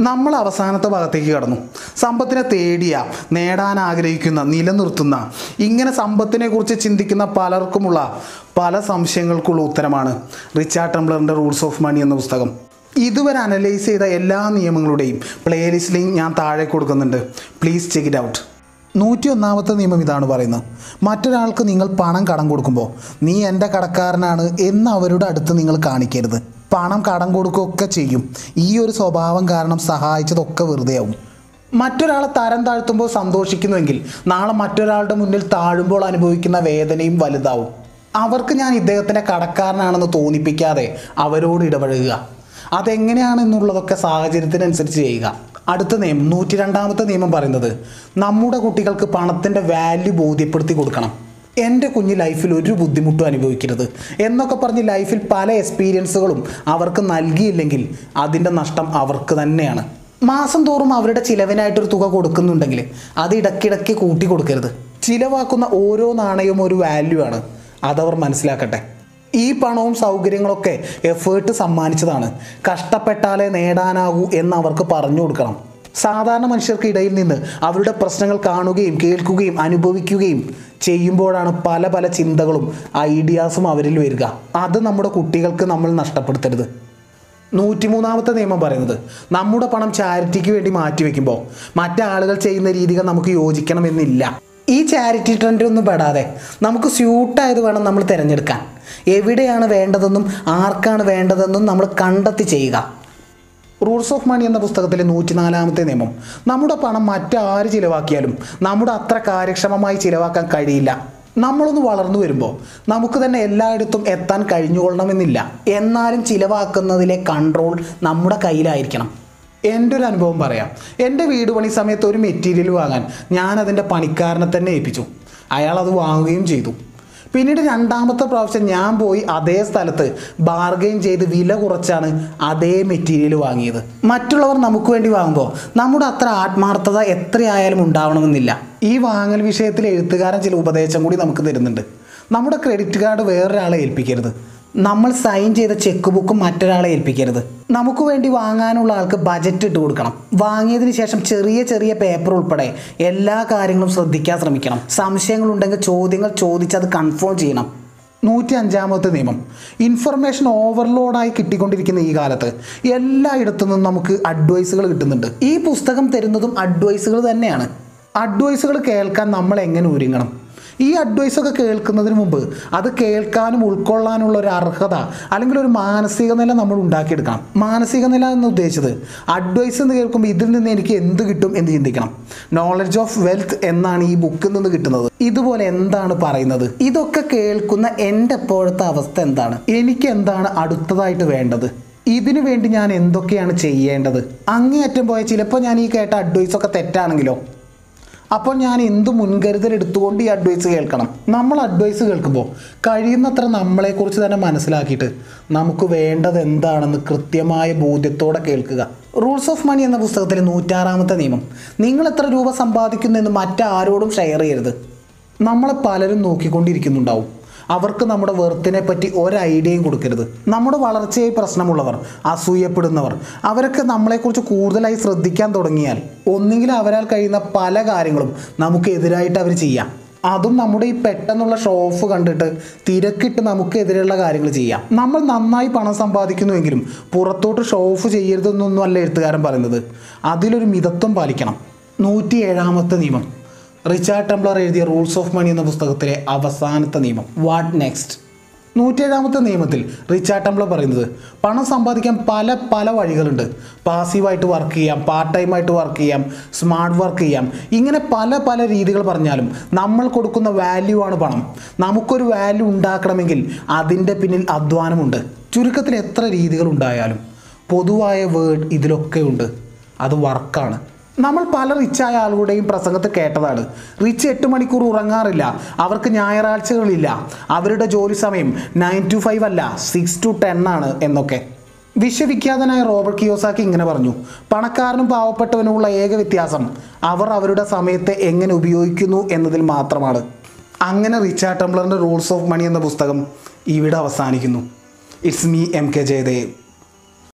നമ്മൾ അവസാനത്തെ ഭാഗത്തേക്ക് കടന്നു. സമ്പത്തിനെ തേടിയ നേടാൻ ആഗ്രഹിക്കുന്ന നിലനിർത്തുന്ന ഇങ്ങനെ സമ്പത്തിനെ കുറിച്ച് ചിന്തിക്കുന്ന പലർക്കുമുള്ള പല സംശയങ്ങൾക്കുള്ള ഉത്തരമാണ് റിച്ചാർഡ് ടംബ്ലറിന്റെ റൂൾസ് ഓഫ് മണി എന്ന പുസ്തകം. ഇതുവരെ അനലൈസ് ചെയ്ത എല്ലാ നിയമങ്ങളുടെയും പ്ലേലിസ്റ്റ് ലിങ്ക് ഞാൻ താഴെ കൊടുക്കുന്നുണ്ട്. Please check it out. നൂറ്റി ഒന്നാമത്തെ നിയമം ഇതാണ് പറയുന്നത്. മറ്റൊരാൾക്ക് നിങ്ങൾ പണം കടം കൊടുക്കുമ്പോൾ നീ എന്റെ കടക്കാരനാണ് എന്ന് അവരുടെ അടുത്ത് നിങ്ങൾ കാണിക്കരുത്. പണം കടം കൊടുക്കുകയൊക്കെ ചെയ്യും. ഈ ഒരു സ്വഭാവം കാരണം സഹായിച്ചതൊക്കെ വെറുതെയാവും. മറ്റൊരാളെ തരം താഴ്ത്തുമ്പോൾ സന്തോഷിക്കുന്നുവെങ്കിൽ നാളെ മറ്റൊരാളുടെ മുന്നിൽ താഴുമ്പോൾ അനുഭവിക്കുന്ന വേദനയും വലുതാവും. അവർക്ക് ഞാൻ ഇദ്ദേഹത്തിന്റെ കടക്കാരനാണെന്ന് തോന്നിപ്പിക്കാതെ അവരോട് ഇടപഴകുക. അതെങ്ങനെയാണെന്നുള്ളതൊക്കെ സാഹചര്യത്തിനനുസരിച്ച് ചെയ്യുക. അടുത്ത നിയമം നൂറ്റി രണ്ടാമത്തെ നിയമം പറയുന്നത് നമ്മുടെ കുട്ടികൾക്ക് പണത്തിന്റെ വാല്യൂ ബോധ്യപ്പെടുത്തി കൊടുക്കണം. എന്റെ കുഞ്ഞ് ലൈഫിൽ ഒരു ബുദ്ധിമുട്ടും അനുഭവിക്കരുത് എന്നൊക്കെ പറഞ്ഞ് ലൈഫിൽ പല എക്സ്പീരിയൻസുകളും അവർക്ക് നൽകിയില്ലെങ്കിൽ അതിന്റെ നഷ്ടം അവർക്ക് തന്നെയാണ്. മാസം തോറും അവരുടെ ചിലവിനായിട്ടൊരു തുക കൊടുക്കുന്നുണ്ടെങ്കിൽ അത് ഇടയ്ക്കിടയ്ക്ക് കൂട്ടി കൊടുക്കരുത്. ചിലവാക്കുന്ന ഓരോ നാണയവും ഒരു വാല്യൂ ആണ്. അതവർ മനസ്സിലാക്കട്ടെ. ഈ പണവും സൗകര്യങ്ങളൊക്കെ എഫേർട്ട് സമ്മാനിച്ചതാണ്. കഷ്ടപ്പെട്ടാലേ നേടാനാകൂ എന്ന് അവർക്ക് പറഞ്ഞു കൊടുക്കണം. സാധാരണ മനുഷ്യർക്ക് ഇടയിൽ നിന്ന് അവരുടെ പ്രശ്നങ്ങൾ കാണുകയും കേൾക്കുകയും അനുഭവിക്കുകയും ചെയ്യുമ്പോഴാണ് പല പല ചിന്തകളും ഐഡിയാസും അവരിൽ വരിക. അത് നമ്മുടെ കുട്ടികൾക്ക് നമ്മൾ നഷ്ടപ്പെടുത്തരുത്. നൂറ്റിമൂന്നാമത്തെ നിയമം പറയുന്നത് നമ്മുടെ പണം ചാരിറ്റിക്ക് വേണ്ടി മാറ്റിവെക്കുമ്പോൾ മറ്റാളുകൾ ചെയ്യുന്ന രീതികൾ നമുക്ക് യോജിക്കണമെന്നില്ല ഈ ചാരിറ്റി ട്രെൻഡൊന്നും പെടാതെ നമുക്ക് സ്യൂട്ടായത് വേണം നമ്മൾ തിരഞ്ഞെടുക്കാൻ. എവിടെയാണ് വേണ്ടതെന്നും ആർക്കാണ് വേണ്ടതെന്നും നമ്മൾ കണ്ടെത്തി ചെയ്യുക. റൂൾസ് ഓഫ് മണി എന്ന പുസ്തകത്തിലെ നൂറ്റിനാലാമത്തെ നിയമം. നമ്മുടെ പണം മറ്റാര് ചിലവാക്കിയാലും നമ്മുടെ അത്ര കാര്യക്ഷമമായി ചിലവാക്കാൻ കഴിയില്ല. നമ്മളൊന്ന് വളർന്നു വരുമ്പോൾ നമുക്ക് തന്നെ എല്ലായിടത്തും എത്താൻ കഴിഞ്ഞുകൊള്ളണമെന്നില്ല. എന്നാലും ചിലവാക്കുന്നതിലെ കൺട്രോൾ നമ്മുടെ കയ്യിലായിരിക്കണം. എന്റെ ഒരു അനുഭവം പറയാം. എന്റെ വീട് പണി സമയത്ത് ഒരു മെറ്റീരിയൽ വാങ്ങാൻ ഞാൻ അതിന്റെ പണിക്കാരനെ തന്നെ ഏൽപ്പിച്ചു. അയാൾ അത് വാങ്ങുകയും ചെയ്തു. പിന്നീട് രണ്ടാമത്തെ പ്രാവശ്യം ഞാൻ പോയി അതേ സ്ഥലത്ത് ബാർഗെയിൻ ചെയ്ത് വില കുറച്ചാണ് അതേ മെറ്റീരിയൽ വാങ്ങിയത്. മറ്റുള്ളവർ നമുക്ക് വേണ്ടി വാങ്ങുമ്പോൾ നമ്മുടെ അത്ര ആത്മാർത്ഥത എത്രയായാലും ഉണ്ടാവണമെന്നില്ല. ഈ വാങ്ങൽ വിഷയത്തിൽ എഴുത്തുകാരൻ ചില ഉപദേശം കൂടി നമുക്ക് തരുന്നുണ്ട്. നമ്മുടെ ക്രെഡിറ്റ് കാർഡ് വേറൊരാളെ ഏൽപ്പിക്കരുത്. നമ്മൾ സൈൻ ചെയ്ത ചെക്ക് ബുക്കും മറ്റൊരാളെ ഏൽപ്പിക്കരുത്. നമുക്ക് വേണ്ടി വാങ്ങാനുള്ള ആൾക്ക് ബജറ്റ് ഇട്ട് കൊടുക്കണം. വാങ്ങിയതിന് ശേഷം ചെറിയ ചെറിയ പേപ്പർ ഉൾപ്പെടെ എല്ലാ കാര്യങ്ങളും ശ്രദ്ധിക്കാൻ ശ്രമിക്കണം. സംശയങ്ങൾ ഉണ്ടെങ്കിൽ ചോദ്യങ്ങൾ ചോദിച്ച് അത് കൺഫേം ചെയ്യണം. നൂറ്റി അഞ്ചാമത്തെ നിയമം ഇൻഫർമേഷൻ ഓവർലോഡായി കിട്ടിക്കൊണ്ടിരിക്കുന്ന ഈ കാലത്ത് എല്ലായിടത്തു നിന്നും നമുക്ക് അഡ്വൈസുകൾ കിട്ടുന്നുണ്ട്. ഈ പുസ്തകം തരുന്നതും അഡ്വൈസുകൾ തന്നെയാണ്. അഡ്വൈസുകൾ കേൾക്കാൻ നമ്മൾ എങ്ങനെ ഒരുങ്ങണം? ഈ അഡ്വൈസ് ഒക്കെ കേൾക്കുന്നതിന് മുമ്പ് അത് കേൾക്കാനും ഉൾക്കൊള്ളാനുള്ള ഒരു അർഹത അല്ലെങ്കിൽ ഒരു മാനസിക നില നമ്മൾ ഉണ്ടാക്കിയെടുക്കണം. മാനസിക നില എന്ന് ഉദ്ദേശിച്ചത് അഡ്വൈസ് എന്ന് കേൾക്കുമ്പോൾ ഇതിൽ നിന്ന് എനിക്ക് എന്ത് കിട്ടും എന്ന് ചിന്തിക്കണം. നോളജ് ഓഫ് വെൽത്ത് എന്നാണ് ഈ ബുക്കിൽ നിന്ന് കിട്ടുന്നത്. ഇതുപോലെ എന്താണ് പറയുന്നത്? ഇതൊക്കെ കേൾക്കുന്ന എന്റെ ഇപ്പോഴത്തെ അവസ്ഥ എന്താണ്? എനിക്ക് എന്താണ് അടുത്തതായിട്ട് വേണ്ടത്? ഇതിനു വേണ്ടി ഞാൻ എന്തൊക്കെയാണ് ചെയ്യേണ്ടത്? അങ്ങേയറ്റം പോയ ചിലപ്പോൾ ഞാൻ ഈ കേട്ട അഡ്വൈസ് ഒക്കെ തെറ്റാണെങ്കിലോ? അപ്പോൾ ഞാൻ എന്ത് മുൻകരുതൽ എടുത്തുകൊണ്ട് ഈ അഡ്വൈസ് കേൾക്കണം? നമ്മൾ അഡ്വൈസ് കേൾക്കുമ്പോൾ കഴിയുന്നത്ര നമ്മളെക്കുറിച്ച് തന്നെ മനസ്സിലാക്കിയിട്ട് നമുക്ക് വേണ്ടത് എന്താണെന്ന് കൃത്യമായ ബോധ്യത്തോടെ കേൾക്കുക. റൂൾസ് ഓഫ് മണി എന്ന പുസ്തകത്തിലെ നൂറ്റാറാമത്തെ നിയമം. നിങ്ങൾ എത്ര രൂപ സമ്പാദിക്കുന്നു എന്ന് മറ്റാരോടും ഷെയർ ചെയ്യരുത്. നമ്മളെ പലരും നോക്കിക്കൊണ്ടിരിക്കുന്നുണ്ടാവും. അവർക്ക് നമ്മുടെ വെറുത്തിനെ പറ്റി ഒരു ഐഡിയയും കൊടുക്കരുത്. നമ്മുടെ വളർച്ചയെ പ്രശ്നമുള്ളവർ അസൂയപ്പെടുന്നവർ അവരൊക്കെ നമ്മളെക്കുറിച്ച് കൂടുതലായി ശ്രദ്ധിക്കാൻ തുടങ്ങിയാൽ ഒന്നുകിൽ അവരാൽ കഴിയുന്ന പല കാര്യങ്ങളും നമുക്കെതിരായിട്ട് അവർ ചെയ്യാം. അതും നമ്മുടെ ഈ പെട്ടെന്നുള്ള ഷോ ഓഫ് കണ്ടിട്ട് തിരക്കിട്ട് നമുക്കെതിരെയുള്ള കാര്യങ്ങൾ ചെയ്യാം. നമ്മൾ നന്നായി പണം സമ്പാദിക്കുന്നുവെങ്കിലും പുറത്തോട്ട് ഷോ ഓഫ് ചെയ്യരുതെന്നൊന്നും അല്ല എഴുത്തുകാരൻ പറയുന്നത്. അതിലൊരു മിതത്വം പാലിക്കണം. നൂറ്റി ഏഴാമത്തെ നിയമം. റിച്ചാർഡ് ടംബ്ലർ എഴുതിയ റൂൾസ് ഓഫ് മണി എന്ന പുസ്തകത്തിലെ അവസാനത്തെ നിയമം. What next? നൂറ്റേഴാമത്തെ നിയമത്തിൽ റിച്ചാർഡ് ടംബ്ലർ പറയുന്നത് പണം സമ്പാദിക്കാൻ പല പല വഴികളുണ്ട്. പാസീവായിട്ട് വർക്ക് ചെയ്യാം പാർട്ട് ടൈമായിട്ട് വർക്ക് ചെയ്യാം സ്മാർട്ട് വർക്ക് ചെയ്യാം. ഇങ്ങനെ പല പല രീതികൾ പറഞ്ഞാലും നമ്മൾ കൊടുക്കുന്ന വാല്യൂ ആണ് പണം. നമുക്കൊരു വാല്യൂ ഉണ്ടാക്കണമെങ്കിൽ അതിന്റെ പിന്നിൽ അധ്വാനമുണ്ട്. ചുരുക്കത്തിൽ എത്ര രീതികൾ ഉണ്ടായാലും പൊതുവായ വേർഡ് ഇതിലൊക്കെ ഉണ്ട്. അത് വർക്കാണ്. നമ്മൾ പല റിച്ചായ ആളുകളുടെയും പ്രസംഗത്തിൽ കേട്ടതാണ്. റിച്ച് എട്ട് മണിക്കൂർ ഉറങ്ങാറില്ല. അവർക്ക് ഞായറാഴ്ചകളില്ല. അവരുടെ ജോലി സമയം നയൻ ടു ഫൈവ് അല്ല സിക്സ് ടു ടെൻ ആണ് എന്നൊക്കെ. വിശ്വവിഖ്യാതനായ റോബർട്ട് കിയോസാക്കി ഇങ്ങനെ പറഞ്ഞു. പണക്കാരനും പാവപ്പെട്ടവനുമുള്ള ഏക വ്യത്യാസം അവർ അവരുടെ സമയത്തെ എങ്ങനെ ഉപയോഗിക്കുന്നു എന്നതിൽ മാത്രമാണ്. അങ്ങനെ റിച്ചാർഡ് ടംബ്ലറിന്റെ റൂൾസ് ഓഫ് മണി എന്ന പുസ്തകം ഇവിടെ അവസാനിക്കുന്നു. It's me M K Jayadev.